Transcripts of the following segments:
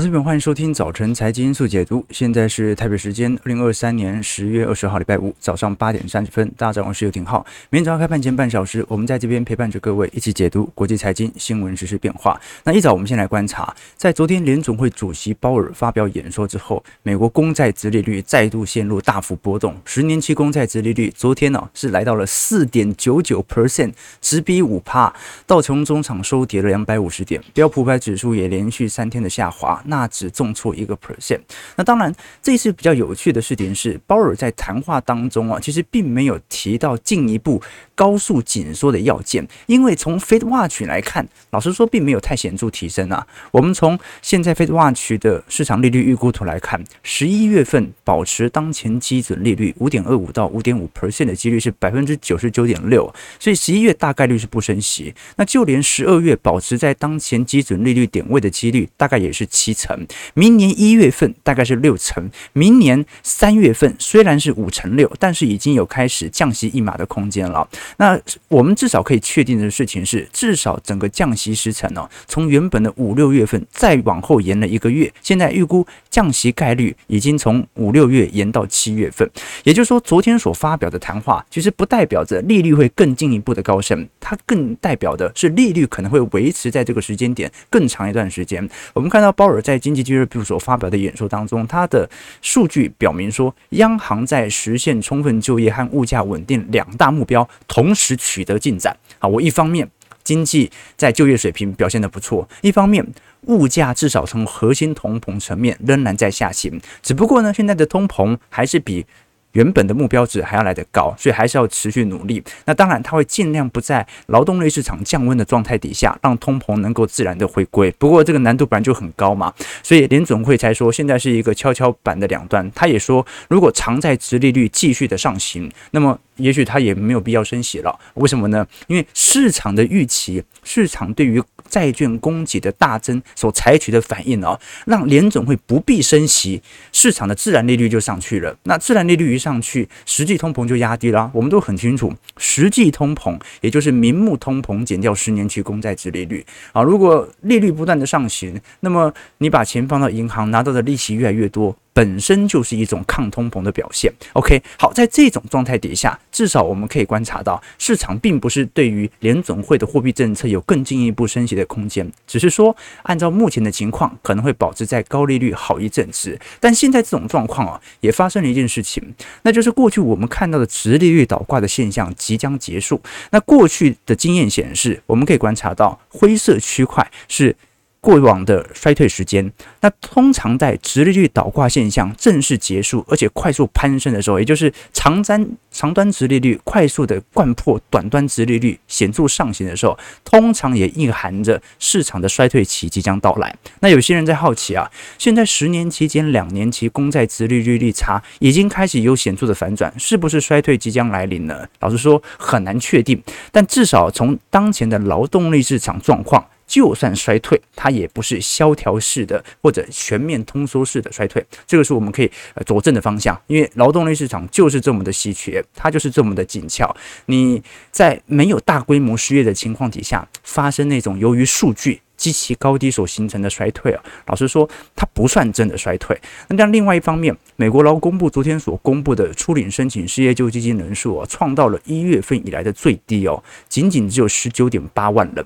投资朋友，欢迎收听早晨财经因素解读。现在是台北时间二零二三年十月二十号礼拜五早上八点三十分。大家早上好，我是游廷浩。明天早上开盘前半小时，我们在这边陪伴着各位一起解读国际财经新闻实、时变化。那一早，我们先来观察，在昨天联总会主席鲍尔发表演说之后，美国公债殖利率再度陷入大幅波动。十年期公债殖利率昨天呢、是来到了四点九九 percent，直逼五趴。道琼中场收跌了两百五十点，标普百指数也连续三天的下滑。那只重挫一个 percent。那当然，这次比较有趣的事情是，鲍尔在谈话当中啊，其实并没有提到进一步高速紧缩的要件，因为从 Fed Watch 来看，老实说并没有太显著提升啊。我们从现在 Fed Watch 的市场利率预估图来看，十一月份保持当前基准利率五点二五到五点五 percent 的几率是百分之九十九点六，所以十一月大概率是不升息。那就连十二月保持在当前基准利率点位的几率大概也是七。七成，明年一月份大概是六成，明年三月份虽然是五成六，但是已经有开始降息一码的空间了。那我们至少可以确定的事情是，至少整个降息时程呢，从原本的五六月份再往后延了一个月，现在预估降息概率已经从五六月延到七月份。也就是说，昨天所发表的谈话，其实不代表着利率会更进一步的高升，它更代表的是利率可能会维持在这个时间点更长一段时间。我们看到鲍尔。在经济俱乐部所发表的演说当中，他的数据表明说，央行在实现充分就业和物价稳定两大目标同同时取得进展。啊，我一方面经济在就业水平表现得不错，一方面物价至少从核心通膨层面仍然在下行。只不过呢，现在的通膨还是比。原本的目标值还要来得高，所以还是要持续努力。那当然，他会尽量不在劳动力市场降温的状态底下，让通膨能够自然的回归。不过这个难度本来就很高嘛，所以联总会才说现在是一个跷跷板的两端。他也说，如果长债殖利率继续的上行，那么也许他也没有必要升息了。为什么呢？因为市场的预期，市场对于债券供给的大增所采取的反应哦，让联准会不必升息，市场的自然利率就上去了。那自然利率一上去，实际通膨就压低了。我们都很清楚，实际通膨也就是明目通膨减掉十年期公债殖利率啊。如果利率不断的上行，那么你把钱放到银行，拿到的利息越来越多。本身就是一种抗通膨的表现。OK，好，在这种状态底下，至少我们可以观察到，市场并不是对于联总会的货币政策有更进一步升息的空间，只是说按照目前的情况，可能会保持在高利率好一阵子。但现在这种状况啊，也发生了一件事情，那就是过去我们看到的直利率倒挂的现象即将结束。那过去的经验显示，我们可以观察到灰色区块是。过往的衰退时间，那通常在直利率倒挂现象正式结束，而且快速攀升的时候，也就是长端长端直利率快速的掼破短端直利率显著上行的时候，通常也蕴含着市场的衰退期即将到来。那有些人在好奇啊，现在十年期间两年期公债直利率率差已经开始有显著的反转，是不是衰退即将来临呢？老实说很难确定，但至少从当前的劳动力市场状况。就算衰退，它也不是萧条式的或者全面通缩式的衰退，这个是我们可以呃佐证的方向。因为劳动力市场就是这么的稀缺，它就是这么的紧俏。你在没有大规模失业的情况底下，发生那种由于数据极其高低所形成的衰退啊，老实说，它不算真的衰退。那但另外一方面，美国劳工部昨天所公布的初领申请失业救济金人数啊，创造了一月份以来的最低哦，仅仅只有十九点八万人。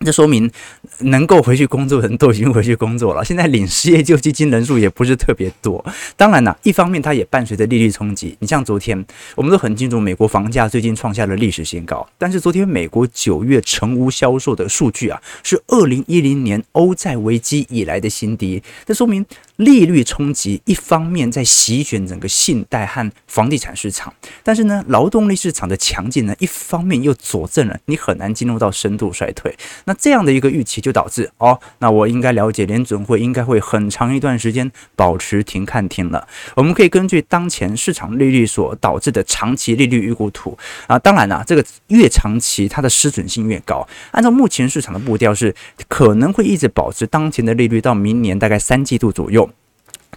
这说明能够回去工作的人都已经回去工作了。现在领失业救济金人数也不是特别多。当然了，一方面它也伴随着利率冲击。你像昨天，我们都很清楚，美国房价最近创下了历史新高。但是昨天美国九月成屋销售的数据啊，是二零一零年欧债危机以来的新低。这说明利率冲击一方面在席卷整个信贷和房地产市场，但是呢，劳动力市场的强劲呢，一方面又佐证了你很难进入到深度衰退。那这样的一个预期就导致哦，那我应该了解联准会应该会很长一段时间保持停看停了。我们可以根据当前市场利率所导致的长期利率预估图啊，当然啦，这个越长期它的失准性越高。按照目前市场的步调是可能会一直保持当前的利率到明年大概三季度左右。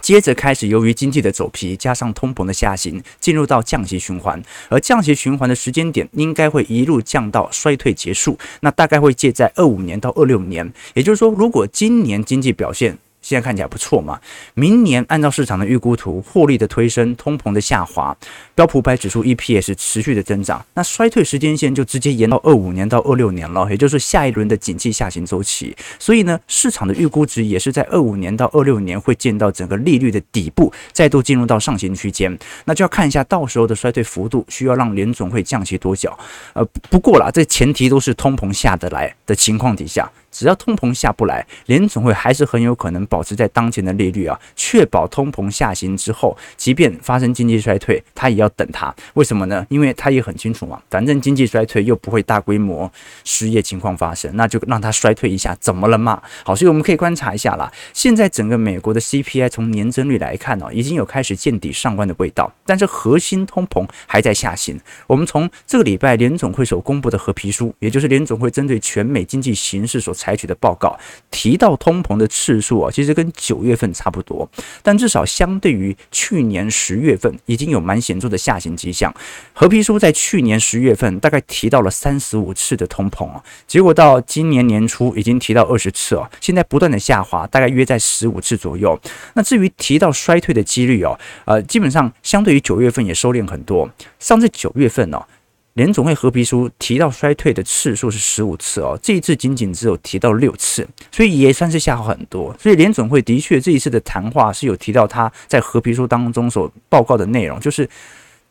接着开始，由于经济的走皮，加上通膨的下行，进入到降息循环。而降息循环的时间点，应该会一路降到衰退结束。那大概会借在二五年到二六年。也就是说，如果今年经济表现现在看起来不错嘛。明年按照市场的预估图，获利的推升，通膨的下滑，标普百指数 EPS 持续的增长，那衰退时间线就直接延到二五年到二六年了，也就是下一轮的景气下行周期。所以呢，市场的预估值也是在二五年到二六年会见到整个利率的底部，再度进入到上行区间。那就要看一下到时候的衰退幅度，需要让联总会降息多久。呃，不过啦，这前提都是通膨下得来的情况底下。只要通膨下不来，联总会还是很有可能保持在当前的利率啊，确保通膨下行之后，即便发生经济衰退，他也要等它。为什么呢？因为他也很清楚嘛，反正经济衰退又不会大规模失业情况发生，那就让它衰退一下，怎么了嘛？好，所以我们可以观察一下啦。现在整个美国的 CPI 从年增率来看呢、哦，已经有开始见底上弯的味道，但是核心通膨还在下行。我们从这个礼拜联总会所公布的褐皮书，也就是联总会针对全美经济形势所采取的报告提到通膨的次数啊，其实跟九月份差不多，但至少相对于去年十月份已经有蛮显著的下行迹象。褐皮书在去年十月份大概提到了三十五次的通膨啊，结果到今年年初已经提到二十次哦，现在不断的下滑，大概约在十五次左右。那至于提到衰退的几率哦，呃，基本上相对于九月份也收敛很多。上次九月份哦。联总会合皮书提到衰退的次数是十五次哦，这一次仅仅只有提到六次，所以也算是下滑很多。所以联总会的确这一次的谈话是有提到他在合皮书当中所报告的内容，就是。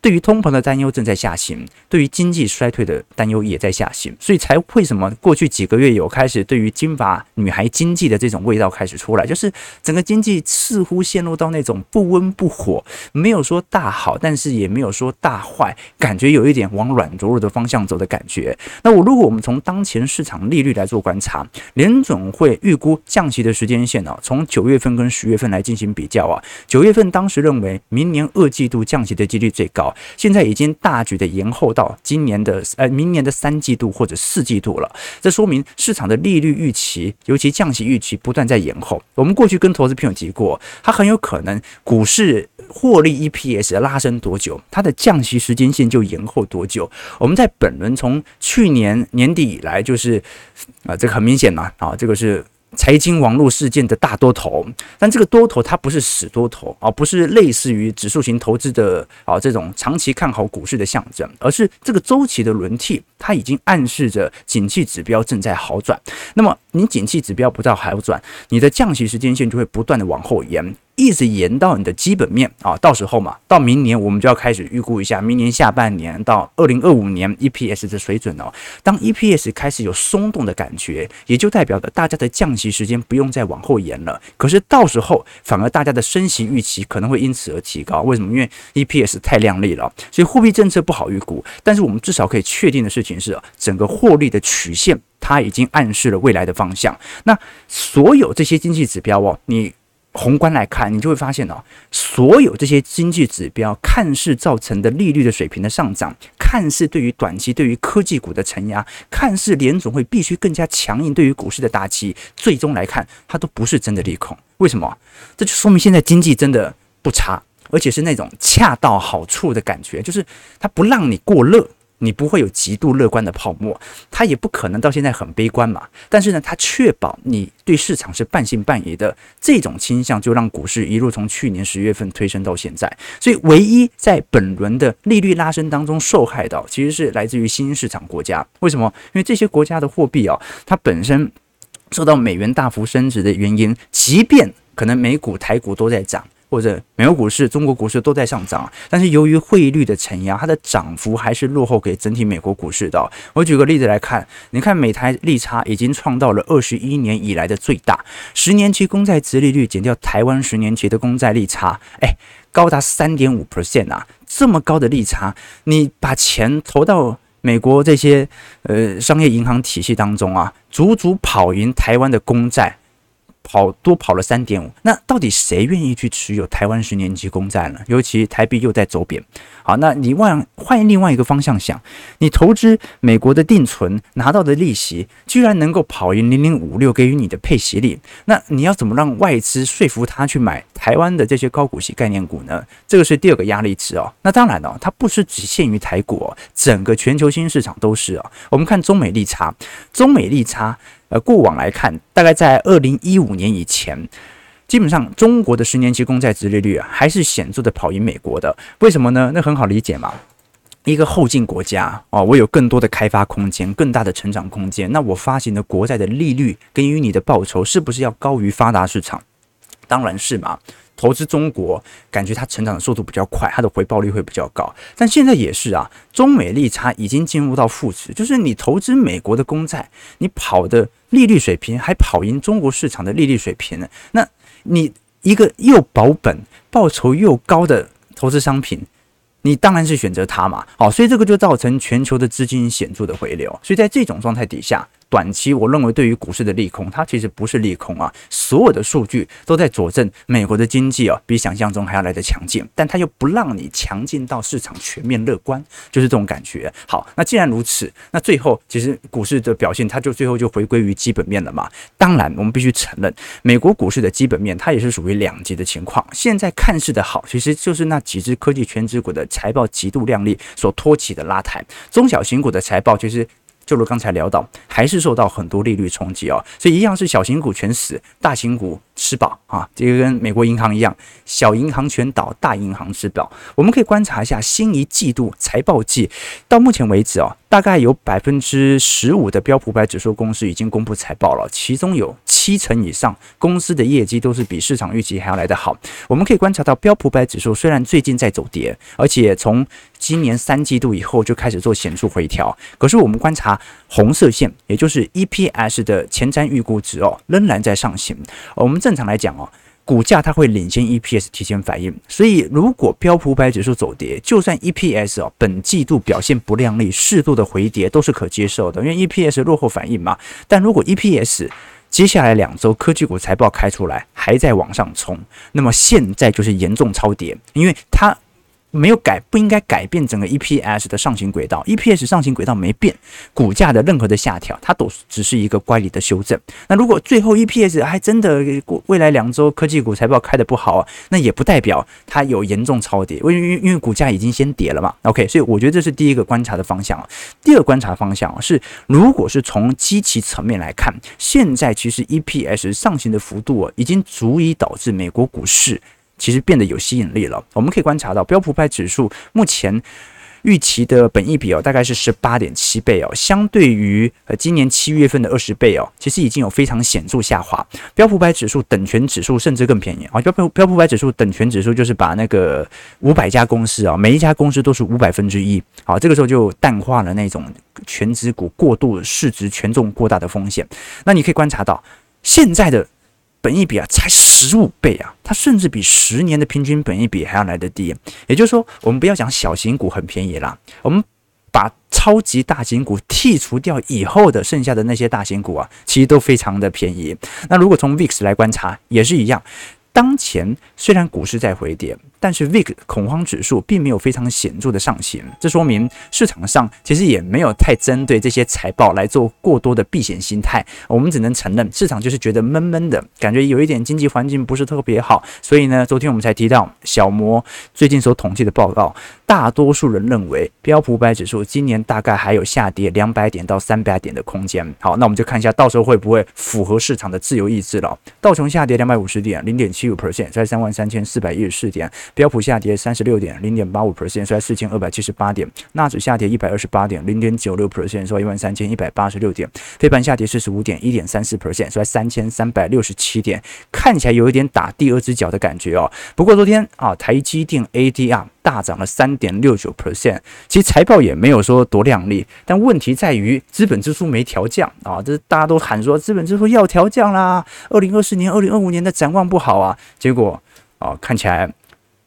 对于通膨的担忧正在下行，对于经济衰退的担忧也在下行，所以才为什么过去几个月有开始对于金发女孩经济的这种味道开始出来，就是整个经济似乎陷入到那种不温不火，没有说大好，但是也没有说大坏，感觉有一点往软着陆的方向走的感觉。那我如果我们从当前市场利率来做观察，联总会预估降息的时间线啊，从九月份跟十月份来进行比较啊，九月份当时认为明年二季度降息的几率最高。现在已经大举的延后到今年的呃明年的三季度或者四季度了，这说明市场的利率预期，尤其降息预期不断在延后。我们过去跟投资朋友提过，它很有可能股市获利 EPS 拉升多久，它的降息时间线就延后多久。我们在本轮从去年年底以来，就是啊、这个很明显呐，啊，这个是。财经网络事件的大多头，但这个多头它不是死多头啊，不是类似于指数型投资的啊这种长期看好股市的象征，而是这个周期的轮替，它已经暗示着景气指标正在好转。那么你景气指标不到好转，你的降息时间线就会不断的往后延。一直延到你的基本面啊，到时候嘛，到明年我们就要开始预估一下明年下半年到二零二五年 EPS 的水准哦。当 EPS 开始有松动的感觉，也就代表着大家的降息时间不用再往后延了。可是到时候反而大家的升息预期可能会因此而提高。为什么？因为 EPS 太亮丽了，所以货币政策不好预估。但是我们至少可以确定的事情是，整个获利的曲线它已经暗示了未来的方向。那所有这些经济指标哦，你。宏观来看，你就会发现哦，所有这些经济指标看似造成的利率的水平的上涨，看似对于短期对于科技股的承压，看似联总会必须更加强硬对于股市的打击，最终来看，它都不是真的利空。为什么？这就说明现在经济真的不差，而且是那种恰到好处的感觉，就是它不让你过热。你不会有极度乐观的泡沫，它也不可能到现在很悲观嘛。但是呢，它确保你对市场是半信半疑的这种倾向，就让股市一路从去年十月份推升到现在。所以，唯一在本轮的利率拉升当中受害的，其实是来自于新兴市场国家。为什么？因为这些国家的货币啊，它本身受到美元大幅升值的原因，即便可能美股、台股都在涨。或者美国股市、中国股市都在上涨，但是由于汇率的承压，它的涨幅还是落后给整体美国股市的。我举个例子来看，你看美台利差已经创到了二十一年以来的最大，十年期公债殖利率减掉台湾十年期的公债利差，哎，高达三点五 percent 啊！这么高的利差，你把钱投到美国这些呃商业银行体系当中啊，足足跑赢台湾的公债。跑多跑了三点五，那到底谁愿意去持有台湾十年期公债呢？尤其台币又在走贬。好，那你换换另外一个方向想，你投资美国的定存拿到的利息，居然能够跑赢零零五六给予你的配息率，那你要怎么让外资说服他去买台湾的这些高股息概念股呢？这个是第二个压力值哦。那当然了，它不是只限于台股哦，整个全球新兴市场都是啊。我们看中美利差，中美利差。呃，过往来看，大概在二零一五年以前，基本上中国的十年期公债殖利率啊，还是显著的跑赢美国的。为什么呢？那很好理解嘛。一个后进国家哦，我有更多的开发空间，更大的成长空间。那我发行的国债的利率给予你的报酬是不是要高于发达市场？当然是嘛。投资中国，感觉它成长的速度比较快，它的回报率会比较高。但现在也是啊，中美利差已经进入到负值，就是你投资美国的公债，你跑的利率水平还跑赢中国市场的利率水平呢。那你一个又保本、报酬又高的投资商品，你当然是选择它嘛。好，所以这个就造成全球的资金显著的回流。所以在这种状态底下。短期我认为对于股市的利空，它其实不是利空啊，所有的数据都在佐证美国的经济啊比想象中还要来得强劲，但它又不让你强劲到市场全面乐观，就是这种感觉。好，那既然如此，那最后其实股市的表现，它就最后就回归于基本面了嘛。当然，我们必须承认，美国股市的基本面它也是属于两极的情况。现在看似的好，其实就是那几只科技全值股的财报极度亮丽所托起的拉抬，中小型股的财报其实。就如刚才聊到，还是受到很多利率冲击哦，所以一样是小型股全死，大型股吃饱啊，这个跟美国银行一样，小银行全倒，大银行吃饱。我们可以观察一下新一季度财报季，到目前为止哦，大概有百分之十五的标普百指数公司已经公布财报了，其中有七成以上公司的业绩都是比市场预期还要来得好。我们可以观察到标普百指数虽然最近在走跌，而且从今年三季度以后就开始做显著回调，可是我们观察红色线，也就是 EPS 的前瞻预估值哦，仍然在上行。我们正常来讲哦，股价它会领先 EPS 提前反应，所以如果标普百指数走跌，就算 EPS 哦本季度表现不靓丽，适度的回跌都是可接受的，因为 EPS 落后反应嘛。但如果 EPS 接下来两周科技股财报开出来还在往上冲，那么现在就是严重超跌，因为它。没有改，不应该改变整个 EPS 的上行轨道。EPS 上行轨道没变，股价的任何的下调，它都只是一个乖离的修正。那如果最后 EPS 还真的未来两周科技股财报开得不好，那也不代表它有严重超跌，因为因为股价已经先跌了嘛。OK，所以我觉得这是第一个观察的方向。第二观察方向是，如果是从基期层面来看，现在其实 EPS 上行的幅度啊，已经足以导致美国股市。其实变得有吸引力了。我们可以观察到，标普百指数目前预期的本益比哦，大概是十八点七倍哦，相对于呃今年七月份的二十倍哦，其实已经有非常显著下滑。标普百指数等权指数甚至更便宜啊！标普标普百指数等权指数就是把那个五百家公司啊，每一家公司都是五百分之一，好，这个时候就淡化了那种权值股过度市值权重过大的风险。那你可以观察到现在的。本益比啊，才十五倍啊，它甚至比十年的平均本益比还要来得低。也就是说，我们不要讲小型股很便宜啦，我们把超级大型股剔除掉以后的剩下的那些大型股啊，其实都非常的便宜。那如果从 VIX 来观察，也是一样。当前虽然股市在回跌，但是 VIX 恐慌指数并没有非常显著的上行，这说明市场上其实也没有太针对这些财报来做过多的避险心态。我们只能承认，市场就是觉得闷闷的感觉，有一点经济环境不是特别好。所以呢，昨天我们才提到小摩最近所统计的报告，大多数人认为标普五百指数今年大概还有下跌两百点到三百点的空间。好，那我们就看一下到时候会不会符合市场的自由意志了。道琼下跌两百五十点，零点。七五 percent，在三万三千四百一十四点；标普下跌三十六点，零点八五 percent，在四千二百七十八点；纳指下跌一百二十八点，零点九六 percent，收一万三千一百八十六点；费半下跌四十五点，一点三四 percent，收在三千三百六十七点。看起来有一点打第二只脚的感觉哦。不过昨天啊，台积电 ADR 大涨了三点六九 percent，其实财报也没有说多亮丽，但问题在于资本支出没调降啊，这大家都喊说资本支出要调降啦，二零二四年、二零二五年的展望不好啊，结果啊看起来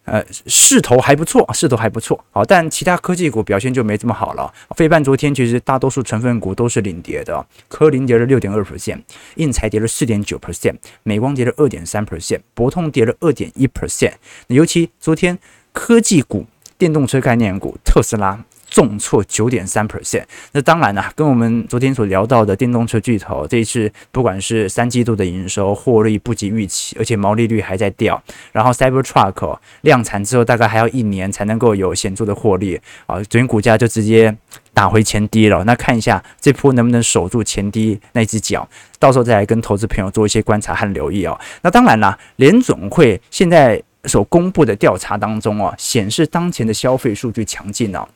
呃势头还不错，势头还不错，好，但其他科技股表现就没这么好了。费半昨天其实大多数成分股都是领跌的，科林跌了六点二 percent，应材跌了四点九 percent，美光跌了二点三 percent，博通跌了二点一 percent，尤其昨天。科技股、电动车概念股特斯拉重挫九点三 percent。那当然了，跟我们昨天所聊到的电动车巨头，这一次不管是三季度的营收获利不及预期，而且毛利率还在掉。然后 Cybertruck 量产之后，大概还要一年才能够有显著的获利啊，昨天股价就直接打回前低了。那看一下这波能不能守住前低那只脚，到时候再来跟投资朋友做一些观察和留意哦。那当然啦，联总会现在所公布的调查当中哦，显示当前的消费数据强劲哦。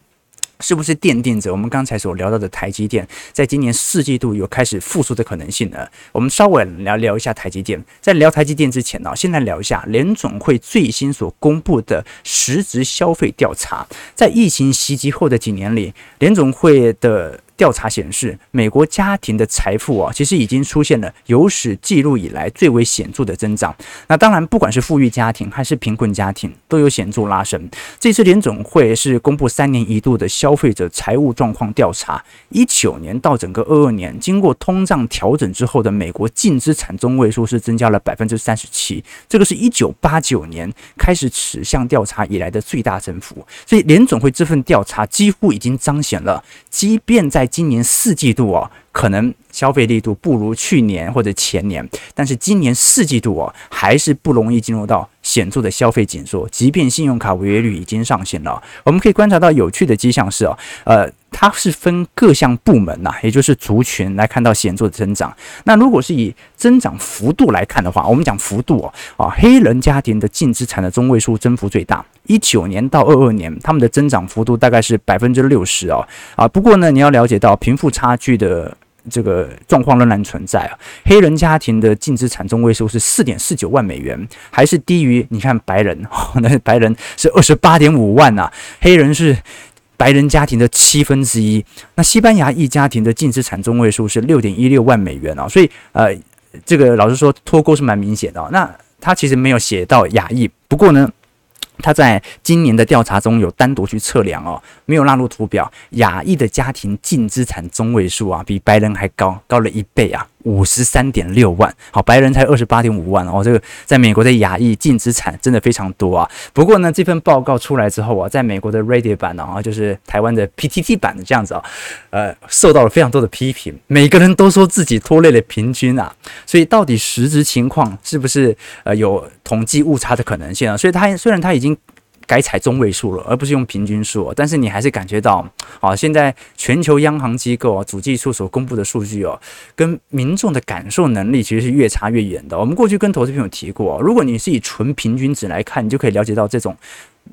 是不是奠定着我们刚才所聊到的台积电在今年四季度有开始复苏的可能性呢？我们稍微聊聊一下台积电。在聊台积电之前呢，先来聊一下联总会最新所公布的实质消费调查。在疫情袭击后的几年里，联总会的调查显示，美国家庭的财富啊，其实已经出现了有史记录以来最为显著的增长。那当然，不管是富裕家庭还是贫困家庭，都有显著拉升。这次联总会是公布三年一度的消费者财务状况调查，一九年到整个二二年，经过通胀调整之后的美国净资产中位数是增加了百分之三十七，这个是一九八九年开始此项调查以来的最大增幅。所以联总会这份调查几乎已经彰显了，即便在今年四季度哦，可能消费力度不如去年或者前年，但是今年四季度哦，还是不容易进入到显著的消费紧缩。即便信用卡违约率已经上行了，我们可以观察到有趣的迹象是哦，呃，它是分各项部门呐，也就是族群来看到显著的增长。那如果是以增长幅度来看的话，我们讲幅度哦，啊，黑人家庭的净资产的中位数增幅最大。一九年到二二年，他们的增长幅度大概是百分之六十哦，啊，不过呢，你要了解到贫富差距的这个状况仍然存在啊。黑人家庭的净资产中位数是四点四九万美元，还是低于你看白人，那白人是二十八点五万呐，黑人是白人家庭的七分之一。那西班牙裔家庭的净资产中位数是六点一六万美元啊，所以呃，这个老实说脱钩是蛮明显的。那他其实没有写到亚裔，不过呢。他在今年的调查中有单独去测量哦，没有纳入图表。亚裔的家庭净资产中位数啊，比白人还高，高了一倍啊。五十三点六万，好，白人才二十八点五万哦。这个在美国的亚裔净资产真的非常多啊。不过呢，这份报告出来之后啊，在美国的 Reddit 版啊，就是台湾的 PTT 版的这样子啊，呃，受到了非常多的批评。每个人都说自己拖累了平均啊，所以到底实质情况是不是呃有统计误差的可能性啊？所以他虽然他已经。改采中位数了，而不是用平均数。但是你还是感觉到，啊，现在全球央行机构啊，主计处所公布的数据哦，跟民众的感受能力其实是越差越远的。我们过去跟投资朋友提过，如果你是以纯平均值来看，你就可以了解到这种。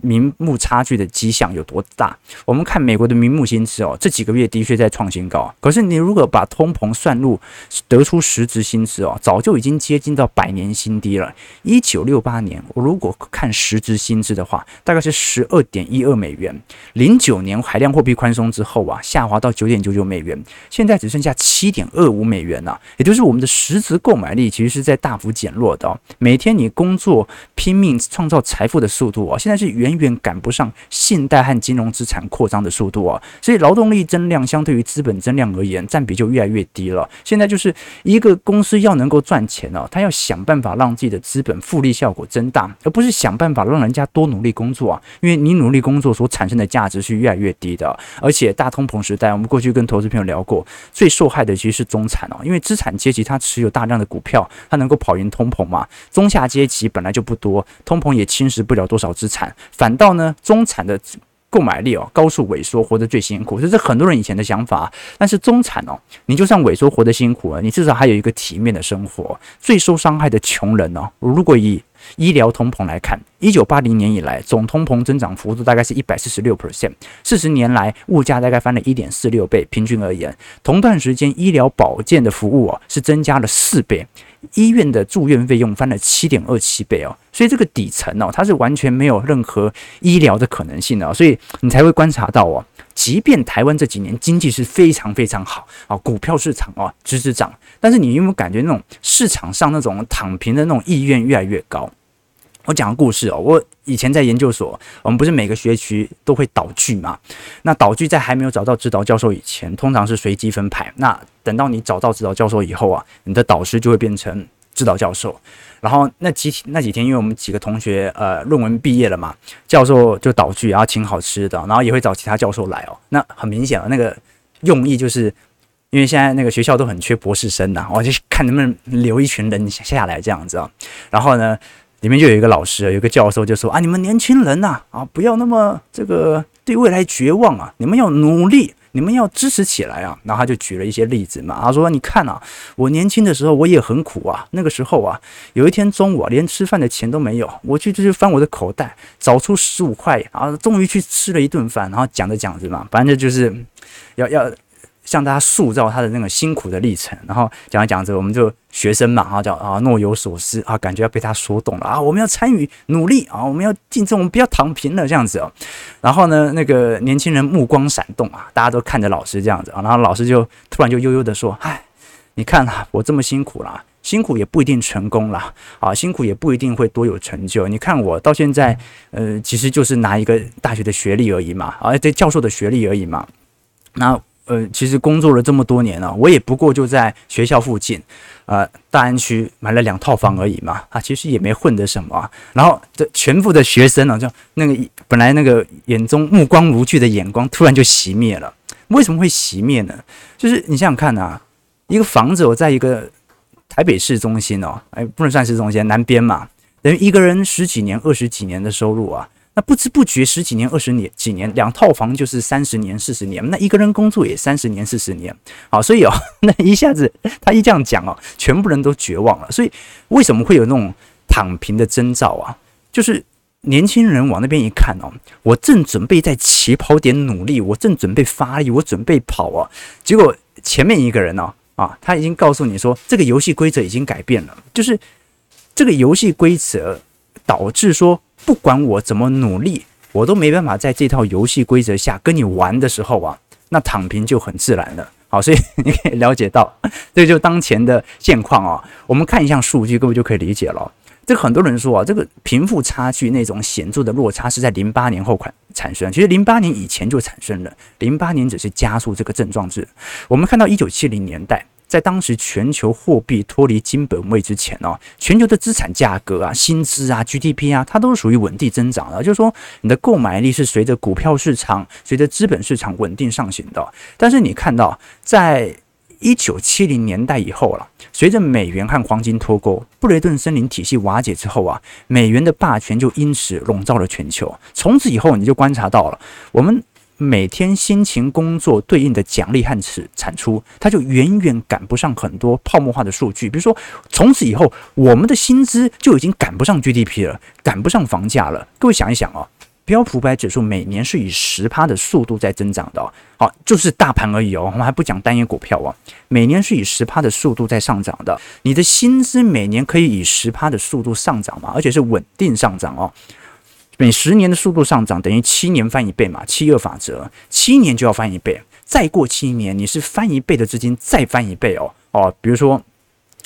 名目差距的迹象有多大？我们看美国的名目薪资哦，这几个月的确在创新高。可是你如果把通膨算入，得出实质薪资哦，早就已经接近到百年新低了。一九六八年，我如果看实质薪资的话，大概是十二点一二美元。零九年海量货币宽松之后啊，下滑到九点九九美元，现在只剩下七点二五美元了。也就是我们的实质购买力其实是在大幅减弱的哦。每天你工作拼命创造财富的速度哦，现在是远远远赶不上信贷和金融资产扩张的速度啊，所以劳动力增量相对于资本增量而言，占比就越来越低了。现在就是一个公司要能够赚钱哦，他要想办法让自己的资本复利效果增大，而不是想办法让人家多努力工作啊。因为你努力工作所产生的价值是越来越低的，而且大通膨时代，我们过去跟投资朋友聊过，最受害的其实是中产哦，因为资产阶级他持有大量的股票，他能够跑赢通膨嘛。中下阶级本来就不多，通膨也侵蚀不了多少资产。反倒呢，中产的购买力哦高速萎缩，活得最辛苦，这是很多人以前的想法。但是中产哦，你就算萎缩活得辛苦了，你至少还有一个体面的生活。最受伤害的穷人呢，如果以医疗通膨来看，一九八零年以来总通膨增长幅度大概是一百四十六 percent，四十年来物价大概翻了一点四六倍。平均而言，同段时间医疗保健的服务啊是增加了四倍。医院的住院费用翻了七点二七倍哦，所以这个底层哦，它是完全没有任何医疗的可能性的，所以你才会观察到哦，即便台湾这几年经济是非常非常好啊，股票市场啊直直涨，但是你有没有感觉那种市场上那种躺平的那种意愿越来越高？我讲个故事哦，我以前在研究所，我们不是每个学区都会导剧嘛？那导剧在还没有找到指导教授以前，通常是随机分派。那等到你找到指导教授以后啊，你的导师就会变成指导教授。然后那几那几天，因为我们几个同学呃论文毕业了嘛，教授就导聚，然后请好吃的，然后也会找其他教授来哦。那很明显啊，那个用意就是因为现在那个学校都很缺博士生呐，我就看能不能留一群人下来这样子啊。然后呢，里面就有一个老师，有一个教授就说啊，你们年轻人呐啊，不要那么这个对未来绝望啊，你们要努力。你们要支持起来啊！然后他就举了一些例子嘛，他说：“你看啊，我年轻的时候我也很苦啊，那个时候啊，有一天中午啊，连吃饭的钱都没有，我去就去翻我的口袋，找出十五块啊，终于去吃了一顿饭。然后讲着讲着嘛，反正就是要要。”向大家塑造他的那个辛苦的历程，然后讲着讲着，我们就学生嘛，然后叫啊若有所思啊，感觉要被他说动了啊，我们要参与努力啊，我们要竞争，我们不要躺平了这样子哦。然后呢，那个年轻人目光闪动啊，大家都看着老师这样子啊，然后老师就突然就悠悠的说：“哎，你看啊，我这么辛苦啦，辛苦也不一定成功啦，啊，辛苦也不一定会多有成就。你看我到现在，呃，其实就是拿一个大学的学历而已嘛，啊，对，教授的学历而已嘛，那。”呃，其实工作了这么多年了，我也不过就在学校附近，呃，大安区买了两套房而已嘛，啊，其实也没混得什么。然后这全部的学生呢，就那个本来那个眼中目光如炬的眼光，突然就熄灭了。为什么会熄灭呢？就是你想想看啊，一个房子我在一个台北市中心哦，哎，不能算市中心，南边嘛，等于一个人十几年、二十几年的收入啊。那不知不觉十几年、二十年、几年，两套房就是三十年、四十年。那一个人工作也三十年、四十年。好，所以哦，那一下子他一这样讲哦，全部人都绝望了。所以为什么会有那种躺平的征兆啊？就是年轻人往那边一看哦，我正准备在起跑点努力，我正准备发力，我准备跑啊，结果前面一个人呢啊，他已经告诉你说，这个游戏规则已经改变了，就是这个游戏规则导致说。不管我怎么努力，我都没办法在这套游戏规则下跟你玩的时候啊，那躺平就很自然了。好，所以你可以了解到，这就当前的现况啊。我们看一下数据，各位就可以理解了。这很多人说啊，这个贫富差距那种显著的落差是在零八年后款产生，其实零八年以前就产生了，零八年只是加速这个症状值。我们看到一九七零年代。在当时全球货币脱离金本位之前哦，全球的资产价格啊、薪资啊、GDP 啊，它都是属于稳定增长的。就是说，你的购买力是随着股票市场、随着资本市场稳定上行的。但是你看到，在一九七零年代以后了，随着美元和黄金脱钩、布雷顿森林体系瓦解之后啊，美元的霸权就因此笼罩了全球。从此以后，你就观察到了我们。每天辛勤工作对应的奖励和产产出，它就远远赶不上很多泡沫化的数据。比如说，从此以后，我们的薪资就已经赶不上 GDP 了，赶不上房价了。各位想一想哦，标普百指数每年是以十趴的速度在增长的哦，好，就是大盘而已哦，我们还不讲单一股票哦，每年是以十趴的速度在上涨的。你的薪资每年可以以十趴的速度上涨吗？而且是稳定上涨哦。每十年的速度上涨，等于七年翻一倍嘛？七二法则，七年就要翻一倍。再过七年，你是翻一倍的资金再翻一倍哦哦。比如说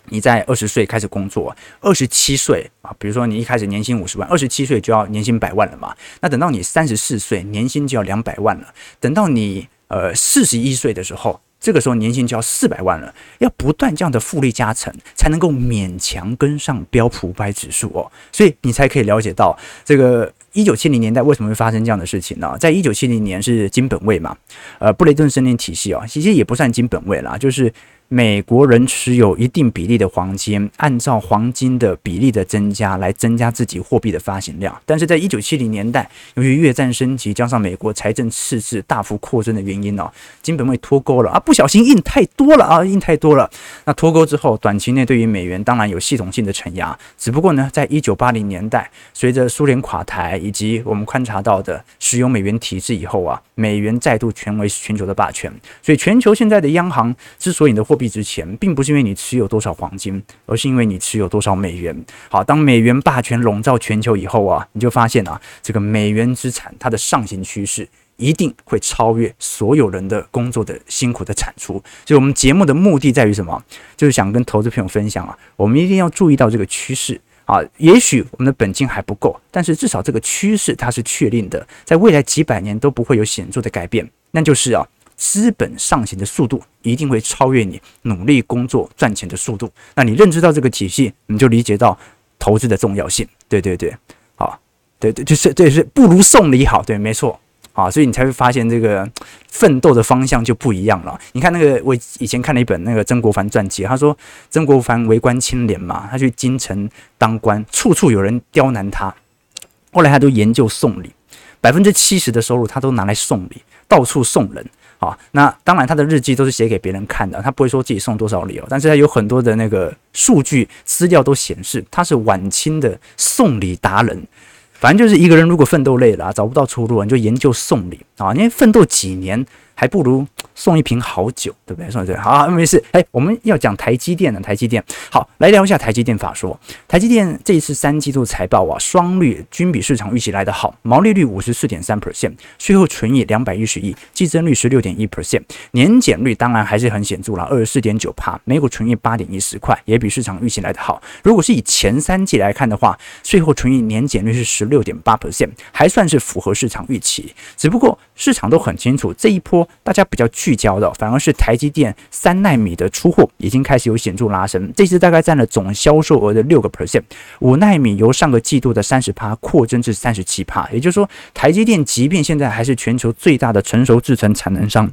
你在二十岁开始工作，二十七岁啊，比如说你一开始年薪五十万，二十七岁就要年薪百万了嘛。那等到你三十四岁，年薪就要两百万了。等到你呃四十一岁的时候。这个时候年薪就要四百万了，要不断这样的复利加成，才能够勉强跟上标普五百指数哦，所以你才可以了解到这个一九七零年代为什么会发生这样的事情呢？在一九七零年是金本位嘛，呃，布雷顿森林体系啊，其实也不算金本位啦，就是。美国人持有一定比例的黄金，按照黄金的比例的增加来增加自己货币的发行量。但是在一九七零年代，由于越战升级，加上美国财政赤字大幅扩增的原因哦，金本位脱钩了啊，不小心印太多了啊，印太多了。那脱钩之后，短期内对于美元当然有系统性的承压。只不过呢，在一九八零年代，随着苏联垮台以及我们观察到的石油美元体制以后啊，美元再度成为全球的霸权。所以全球现在的央行之所以的货币值钱，并不是因为你持有多少黄金，而是因为你持有多少美元。好，当美元霸权笼罩全球以后啊，你就发现啊，这个美元资产它的上行趋势一定会超越所有人的工作的辛苦的产出。所以，我们节目的目的在于什么？就是想跟投资朋友分享啊，我们一定要注意到这个趋势啊。也许我们的本金还不够，但是至少这个趋势它是确定的，在未来几百年都不会有显著的改变。那就是啊。资本上行的速度一定会超越你努力工作赚钱的速度。那你认知到这个体系，你就理解到投资的重要性。对对对，好，对对，就是对是不如送礼好，对，没错。啊，所以你才会发现这个奋斗的方向就不一样了。你看那个，我以前看了一本那个曾国藩传记，他说曾国藩为官清廉嘛，他去京城当官，处处有人刁难他。后来他都研究送礼，百分之七十的收入他都拿来送礼，到处送人。啊，那当然他的日记都是写给别人看的，他不会说自己送多少礼哦。但是他有很多的那个数据资料都显示他是晚清的送礼达人。反正就是一个人，如果奋斗累了，找不到出路，你就研究送礼啊，因为奋斗几年。还不如送一瓶好酒，对不对？送一对，好，没事。哎，我们要讲台积电呢，台积电好，来聊一下台积电法说。台积电这一次三季度财报啊，双率均比市场预期来得好，毛利率五十四点三 percent，税后纯益两百一十亿，季增率十六点一 percent，年减率当然还是很显著了，二十四点九趴，每股纯益八点一十块，也比市场预期来得好。如果是以前三季来看的话，税后纯益年减率是十六点八 percent，还算是符合市场预期。只不过市场都很清楚这一波。大家比较聚焦的，反而是台积电三纳米的出货已经开始有显著拉升，这次大概占了总销售额的六个 percent。五纳米由上个季度的三十趴扩增至三十七趴，也就是说，台积电即便现在还是全球最大的成熟制程产能商。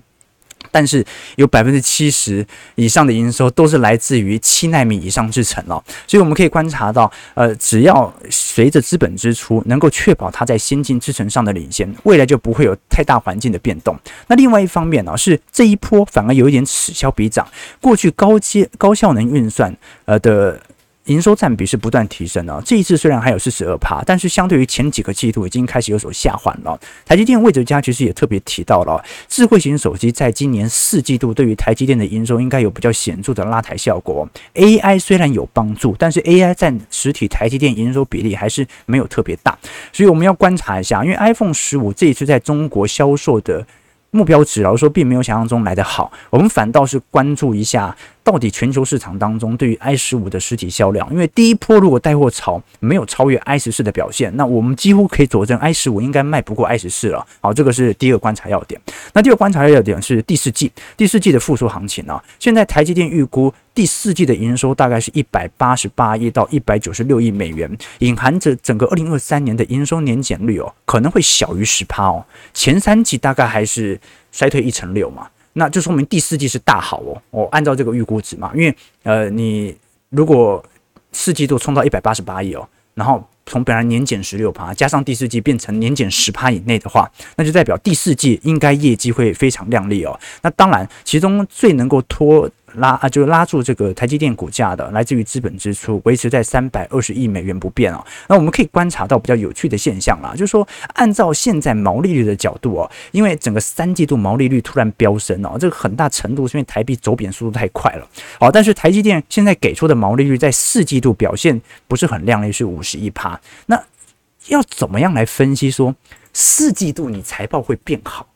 但是有百分之七十以上的营收都是来自于七纳米以上制程了，所以我们可以观察到，呃，只要随着资本支出能够确保它在先进制程上的领先，未来就不会有太大环境的变动。那另外一方面呢，是这一波反而有一点此消彼长，过去高阶高效能运算呃的。营收占比是不断提升的，这一次虽然还有四十二趴，但是相对于前几个季度已经开始有所下滑了。台积电魏哲家其实也特别提到了，智慧型手机在今年四季度对于台积电的营收应该有比较显著的拉抬效果。AI 虽然有帮助，但是 AI 占实体台积电营收比例还是没有特别大，所以我们要观察一下，因为 iPhone 十五这一次在中国销售的。目标值，老实说，并没有想象中来得好。我们反倒是关注一下，到底全球市场当中对于 i 十五的实体销量。因为第一波如果带货潮没有超越 i 十四的表现，那我们几乎可以佐证 i 十五应该卖不过 i 十四了。好，这个是第一个观察要点。那第二个观察要点是第四季，第四季的复苏行情啊。现在台积电预估。第四季的营收大概是一百八十八亿到一百九十六亿美元，隐含着整个二零二三年的营收年减率哦，可能会小于十趴哦。前三季大概还是衰退一成六嘛，那就说明第四季是大好哦。我按照这个预估值嘛，因为呃，你如果四季度冲到一百八十八亿哦，然后从本来年减十六趴，加上第四季变成年减十趴以内的话，那就代表第四季应该业绩会非常亮丽哦。那当然，其中最能够拖。拉啊，就是拉住这个台积电股价的，来自于资本支出维持在三百二十亿美元不变哦。那我们可以观察到比较有趣的现象啦，就是说按照现在毛利率的角度哦，因为整个三季度毛利率突然飙升哦，这个很大程度是因为台币走贬速度太快了。好，但是台积电现在给出的毛利率在四季度表现不是很亮丽，是五十一趴。那要怎么样来分析说四季度你财报会变好，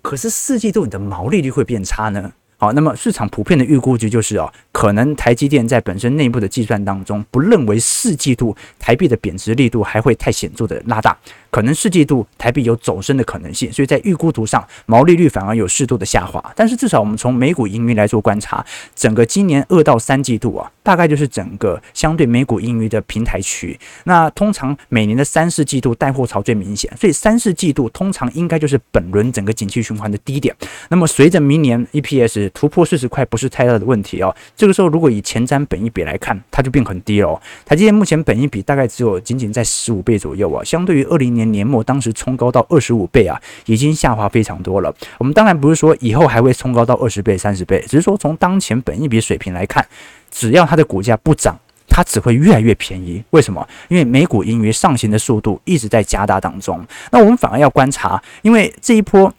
可是四季度你的毛利率会变差呢？好，那么市场普遍的预估值就是哦，可能台积电在本身内部的计算当中，不认为四季度台币的贬值力度还会太显著的拉大。可能四季度台币有走升的可能性，所以在预估图上毛利率反而有适度的下滑。但是至少我们从每股盈余来做观察，整个今年二到三季度啊，大概就是整个相对每股盈余的平台区。那通常每年的三四季度带货潮最明显，所以三四季度通常应该就是本轮整个景气循环的低点。那么随着明年 EPS 突破四十块不是太大的问题哦。这个时候如果以前瞻本益比来看，它就变很低了哦。台积电目前本益比大概只有仅仅在十五倍左右啊，相对于二零年年末当时冲高到二十五倍啊，已经下滑非常多了。我们当然不是说以后还会冲高到二十倍、三十倍，只是说从当前本一比水平来看，只要它的股价不涨，它只会越来越便宜。为什么？因为美股盈余上行的速度一直在加大当中。那我们反而要观察，因为这一波。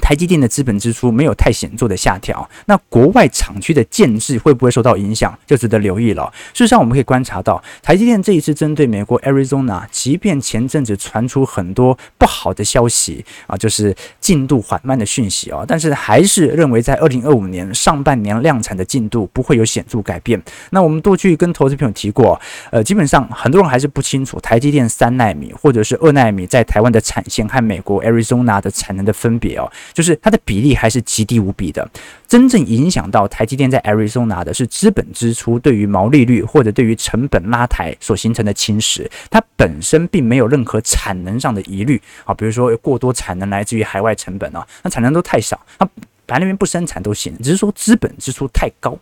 台积电的资本支出没有太显著的下调，那国外厂区的建制会不会受到影响，就值得留意了。事实上，我们可以观察到，台积电这一次针对美国 Arizona，即便前阵子传出很多不好的消息啊，就是进度缓慢的讯息啊，但是还是认为在二零二五年上半年量产的进度不会有显著改变。那我们过去跟投资朋友提过，呃，基本上很多人还是不清楚台积电三纳米或者是二纳米在台湾的产线和美国 Arizona 的产能的分别哦。就是它的比例还是极低无比的。真正影响到台积电在 Arizona 的是资本支出对于毛利率或者对于成本拉抬所形成的侵蚀，它本身并没有任何产能上的疑虑啊，比如说过多产能来自于海外成本啊，那产能都太少，它白那边不生产都行，只是说资本支出太高。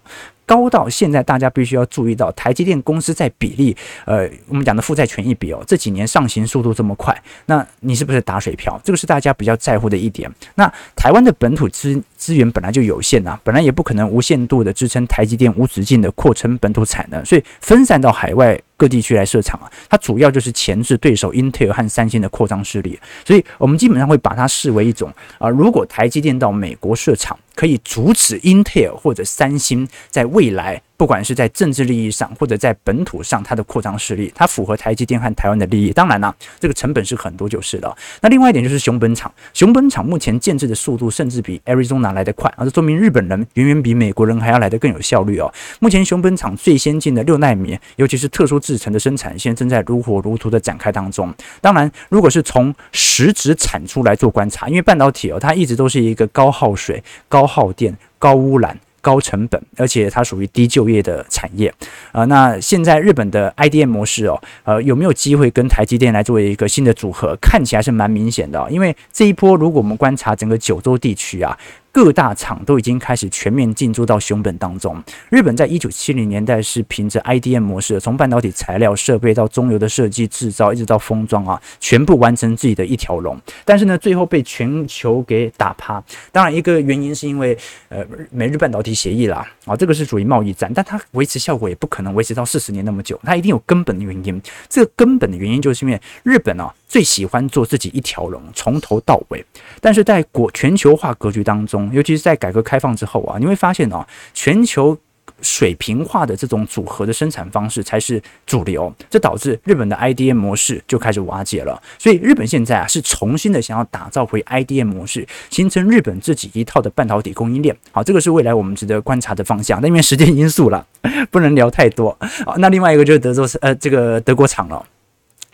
高到现在，大家必须要注意到，台积电公司在比例，呃，我们讲的负债权益比哦，这几年上行速度这么快，那你是不是打水漂？这个是大家比较在乎的一点。那台湾的本土资资源本来就有限呐，本来也不可能无限度的支撑台积电无止境的扩充本土产能，所以分散到海外各地区来设厂啊，它主要就是钳制对手英特尔和三星的扩张势力。所以我们基本上会把它视为一种啊，如果台积电到美国设厂，可以阻止英特尔或者三星在未来。不管是在政治利益上，或者在本土上，它的扩张势力，它符合台积电和台湾的利益。当然了，这个成本是很多就是了。那另外一点就是熊本厂，熊本厂目前建制的速度甚至比 Arizona 来得快，而这说明日本人远远比美国人还要来得更有效率哦。目前熊本厂最先进的六纳米，尤其是特殊制程的生产线正在如火如荼的展开当中。当然，如果是从实质产出来做观察，因为半导体哦，它一直都是一个高耗水、高耗电、高污染。高成本，而且它属于低就业的产业啊、呃。那现在日本的 IDM 模式哦，呃，有没有机会跟台积电来作为一个新的组合？看起来是蛮明显的、因为这一波如果我们观察整个九州地区啊。各大厂都已经开始全面进驻到熊本当中。日本在一九七零年代是凭着 IDM 模式，从半导体材料设备到中游的设计制造，一直到封装啊，全部完成自己的一条龙。但是呢，最后被全球给打趴。当然，一个原因是因为呃美日半导体协议啦，啊，这个是属于贸易战，但它维持效果也不可能维持到四十年那么久，它一定有根本的原因。这个根本的原因就是因为日本啊。最喜欢做自己一条龙，从头到尾。但是在国全球化格局当中，尤其是在改革开放之后啊，你会发现啊，全球水平化的这种组合的生产方式才是主流。这导致日本的 IDM 模式就开始瓦解了。所以日本现在啊，是重新的想要打造回 IDM 模式，形成日本自己一套的半导体供应链。好，这个是未来我们值得观察的方向。但因为时间因素了，不能聊太多。好，那另外一个就是德州呃这个德国厂了。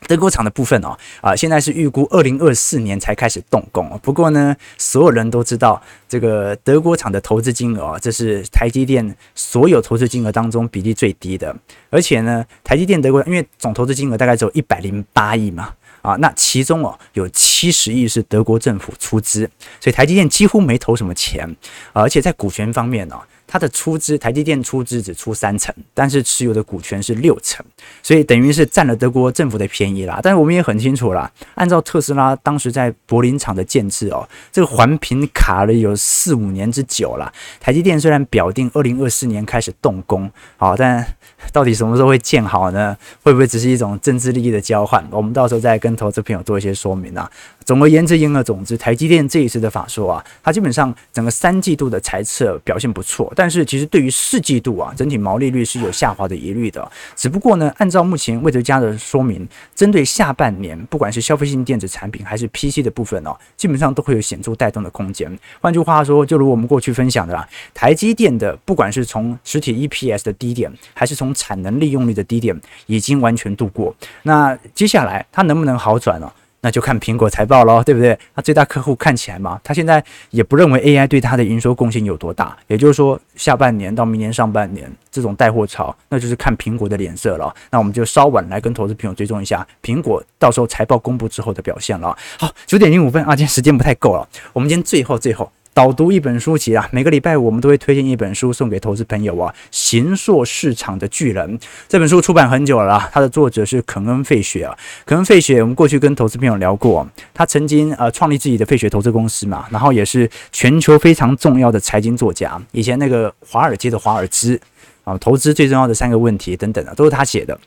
德国厂的部分哦，啊，现在是预估二零二四年才开始动工。不过呢，所有人都知道，这个德国厂的投资金额，这是台积电所有投资金额当中比例最低的。而且呢，台积电德国因为总投资金额大概只有一百零八亿嘛，啊，那其中哦有七十亿是德国政府出资，所以台积电几乎没投什么钱。而且在股权方面呢。它的出资，台积电出资只出三成，但是持有的股权是六成，所以等于是占了德国政府的便宜啦。但是我们也很清楚啦，按照特斯拉当时在柏林厂的建制哦，这个环评卡了有四五年之久了。台积电虽然表定二零二四年开始动工，好，但到底什么时候会建好呢？会不会只是一种政治利益的交换？我们到时候再跟投资朋友做一些说明啊。总而言之，言而总之，台积电这一次的法说啊，它基本上整个三季度的财测表现不错，但是其实对于四季度啊，整体毛利率是有下滑的疑虑的。只不过呢，按照目前魏哲家的说明，针对下半年，不管是消费性电子产品还是 PC 的部分哦，基本上都会有显著带动的空间。换句话说，就如我们过去分享的啦，台积电的不管是从实体 EPS 的低点，还是从产能利用率的低点，已经完全度过。那接下来它能不能好转呢？那就看苹果财报喽，对不对？那最大客户看起来嘛，他现在也不认为 AI 对他的营收贡献有多大。也就是说，下半年到明年上半年这种带货潮，那就是看苹果的脸色了。那我们就稍晚来跟投资朋友追踪一下苹果到时候财报公布之后的表现了。好，九点零五分啊，今天时间不太够了，我们今天最后最后。导读一本书籍啊，每个礼拜五我们都会推荐一本书送给投资朋友啊。行硕市场的巨人这本书出版很久了啦，它的作者是肯恩·费雪啊。肯恩·费雪，我们过去跟投资朋友聊过，他曾经呃创立自己的费雪投资公司嘛，然后也是全球非常重要的财经作家。以前那个华尔街的华尔兹啊，投资最重要的三个问题等等的，都是他写的。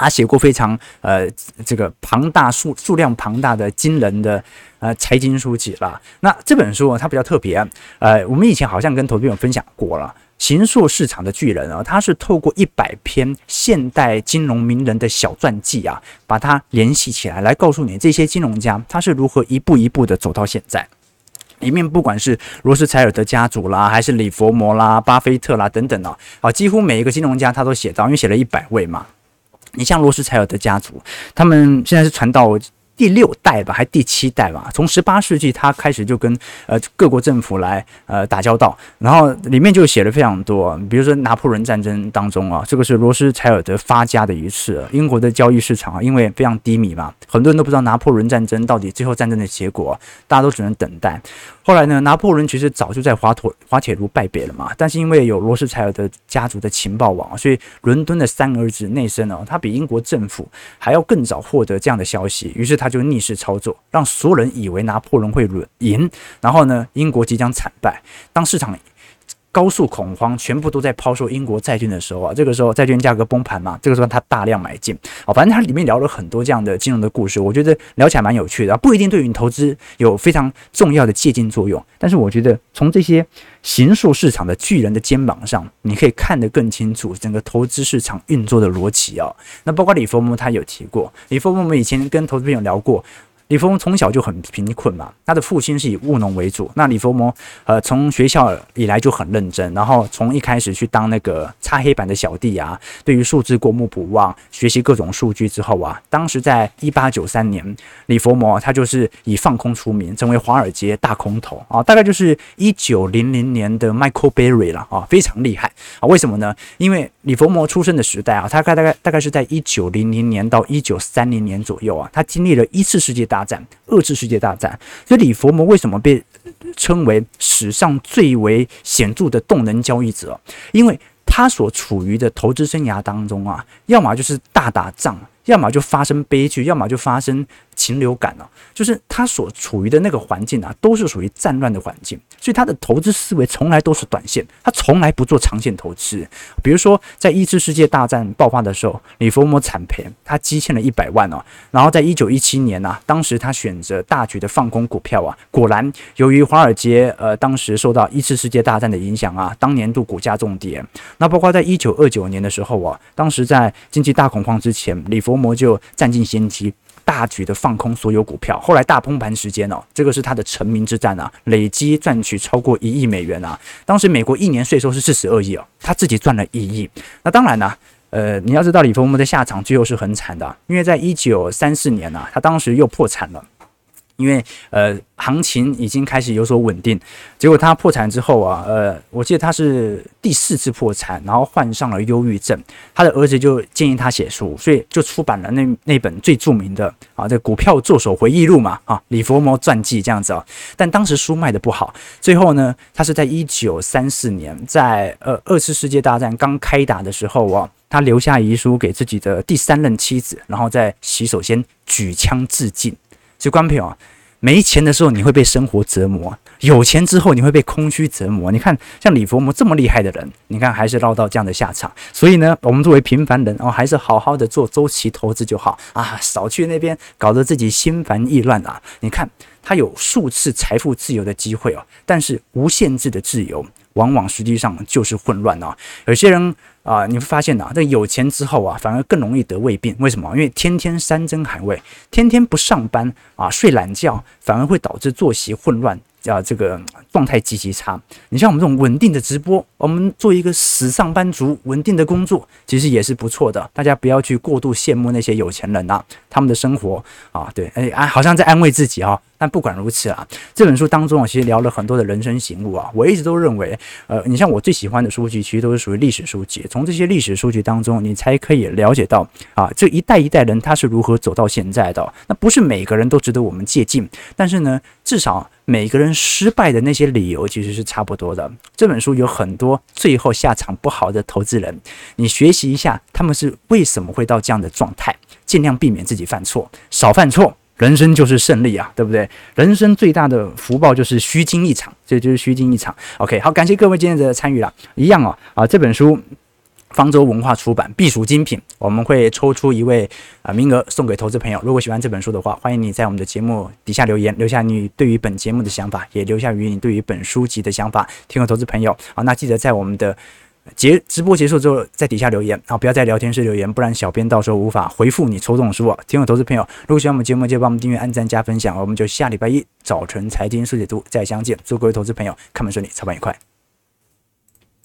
他写过非常呃这个庞大数数量庞大的惊人的呃财经书籍了。那这本书啊，它比较特别，呃，我们以前好像跟投资朋友分享过了，《形塑市场的巨人》啊，它是透过一百篇现代金融名人的小传记啊，把它联系起来，来告诉你这些金融家他是如何一步一步的走到现在。里面不管是罗斯柴尔德家族啦，还是李佛摩啦、巴菲特啦等等啊，啊，几乎每一个金融家他都写到，因为写了一百位嘛。你像罗斯柴尔德家族，他们现在是传到第六代吧，还第七代吧。从十八世纪，他开始就跟呃各国政府来呃打交道，然后里面就写了非常多，比如说拿破仑战争当中啊，这个是罗斯柴尔德发家的一次。英国的交易市场啊，因为非常低迷嘛，很多人都不知道拿破仑战争到底最后战争的结果，大家都只能等待。后来呢，拿破仑其实早就在滑铁滑铁卢败北了嘛，但是因为有罗斯柴尔德家族的情报网，所以伦敦的三儿子内森呢，他比英国政府还要更早获得这样的消息，于是他就逆势操作，让所有人以为拿破仑会赢，然后呢，英国即将惨败。当市场高速恐慌，全部都在抛售英国债券的时候啊，这个时候债券价格崩盘嘛，这个时候他大量买进。哦，反正它里面聊了很多这样的金融的故事，我觉得聊起来蛮有趣的，不一定对于你投资有非常重要的借鉴作用，但是我觉得从这些形塑市场的巨人的肩膀上，你可以看得更清楚整个投资市场运作的逻辑啊。那包括李佛摩他有提过，李佛摩我们以前跟投资朋友聊过。李佛摩从小就很贫困嘛，他的父亲是以务农为主。那李佛摩呃从学校以来就很认真，然后从一开始去当那个擦黑板的小弟啊，对于数字过目不忘，学习各种数据之后啊，当时在一八九三年，李佛摩他就是以放空出名，成为华尔街大空头啊，大概就是一九零零年的 Michael Berry 了啊，非常厉害啊。为什么呢？因为李佛摩出生的时代啊，他大概大概大概是在一九零零年到一九三零年左右啊，他经历了一次世界大。大战，遏制世界大战，所以李佛摩为什么被称为史上最为显著的动能交易者？因为他所处于的投资生涯当中啊，要么就是大打仗，要么就发生悲剧，要么就发生。禽流感呢、啊，就是他所处于的那个环境啊，都是属于战乱的环境，所以他的投资思维从来都是短线，他从来不做长线投资。比如说，在一次世界大战爆发的时候，李佛摩惨赔，他积欠了一百万哦。然后在一九一七年呢、啊，当时他选择大举的放空股票啊，果然由于华尔街呃当时受到一次世界大战的影响啊，当年度股价重跌。那包括在一九二九年的时候啊，当时在经济大恐慌之前，李佛摩就占尽先机。大举的放空所有股票，后来大崩盘时间哦，这个是他的成名之战啊，累积赚取超过一亿美元啊。当时美国一年税收是四十二亿哦，他自己赚了一亿。那当然呢，呃，你要知道李佛摩的下场最后是很惨的，因为在一九三四年呢，他当时又破产了。因为呃，行情已经开始有所稳定，结果他破产之后啊，呃，我记得他是第四次破产，然后患上了忧郁症，他的儿子就建议他写书，所以就出版了那那本最著名的啊，这股票作手回忆录嘛，啊，李佛摩传记这样子啊。但当时书卖得不好，最后呢，他是在一九三四年，在呃二次世界大战刚开打的时候啊，他留下遗书给自己的第三任妻子，然后在洗手间举枪自尽。所以，观众朋友啊，没钱的时候你会被生活折磨，有钱之后你会被空虚折磨。你看，像李佛摩这么厉害的人，你看还是落到这样的下场。所以呢，我们作为平凡人哦，还是好好的做周期投资就好啊，少去那边搞得自己心烦意乱啊。你看，他有数次财富自由的机会哦，但是无限制的自由，往往实际上就是混乱啊。有些人。啊，你会发现呐、这有钱之后啊，反而更容易得胃病。为什么？因为天天山珍海味，天天不上班啊，睡懒觉，反而会导致作息混乱。啊，这个状态极其差。你像我们这种稳定的直播，我们做一个死上班族，稳定的工作，其实也是不错的。大家不要去过度羡慕那些有钱人啊，他们的生活啊，对，哎啊，好像在安慰自己啊。但不管如此啊，这本书当中啊，其实聊了很多的人生醒悟啊。我一直都认为，呃，你像我最喜欢的书籍，其实都是属于历史书籍。从这些历史书籍当中，你才可以了解到啊，这一代一代人他是如何走到现在的。那不是每个人都值得我们借鉴，但是呢，至少。每个人失败的那些理由其实是差不多的。这本书有很多最后下场不好的投资人，你学习一下他们是为什么会到这样的状态，尽量避免自己犯错，少犯错，人生就是胜利啊，对不对？人生最大的福报就是虚惊一场，这就是虚惊一场。OK，好，感谢各位今天的参与了，一样哦，啊，这本书。方舟文化出版必属精品，我们会抽出一位啊名额送给投资朋友。如果喜欢这本书的话，欢迎你在我们的节目底下留言，留下你对于本节目的想法，也留下于你对于本书籍的想法。听众投资朋友啊，那记得在我们的结直播结束之后，在底下留言啊，不要在聊天室留言，不然小编到时候无法回复你抽中书啊。听众投资朋友，如果喜欢我们节目，就帮我们订阅、按赞、加分享。我们就下礼拜一早晨财经速解读再相见。祝各位投资朋友看盘顺利，操盘愉快。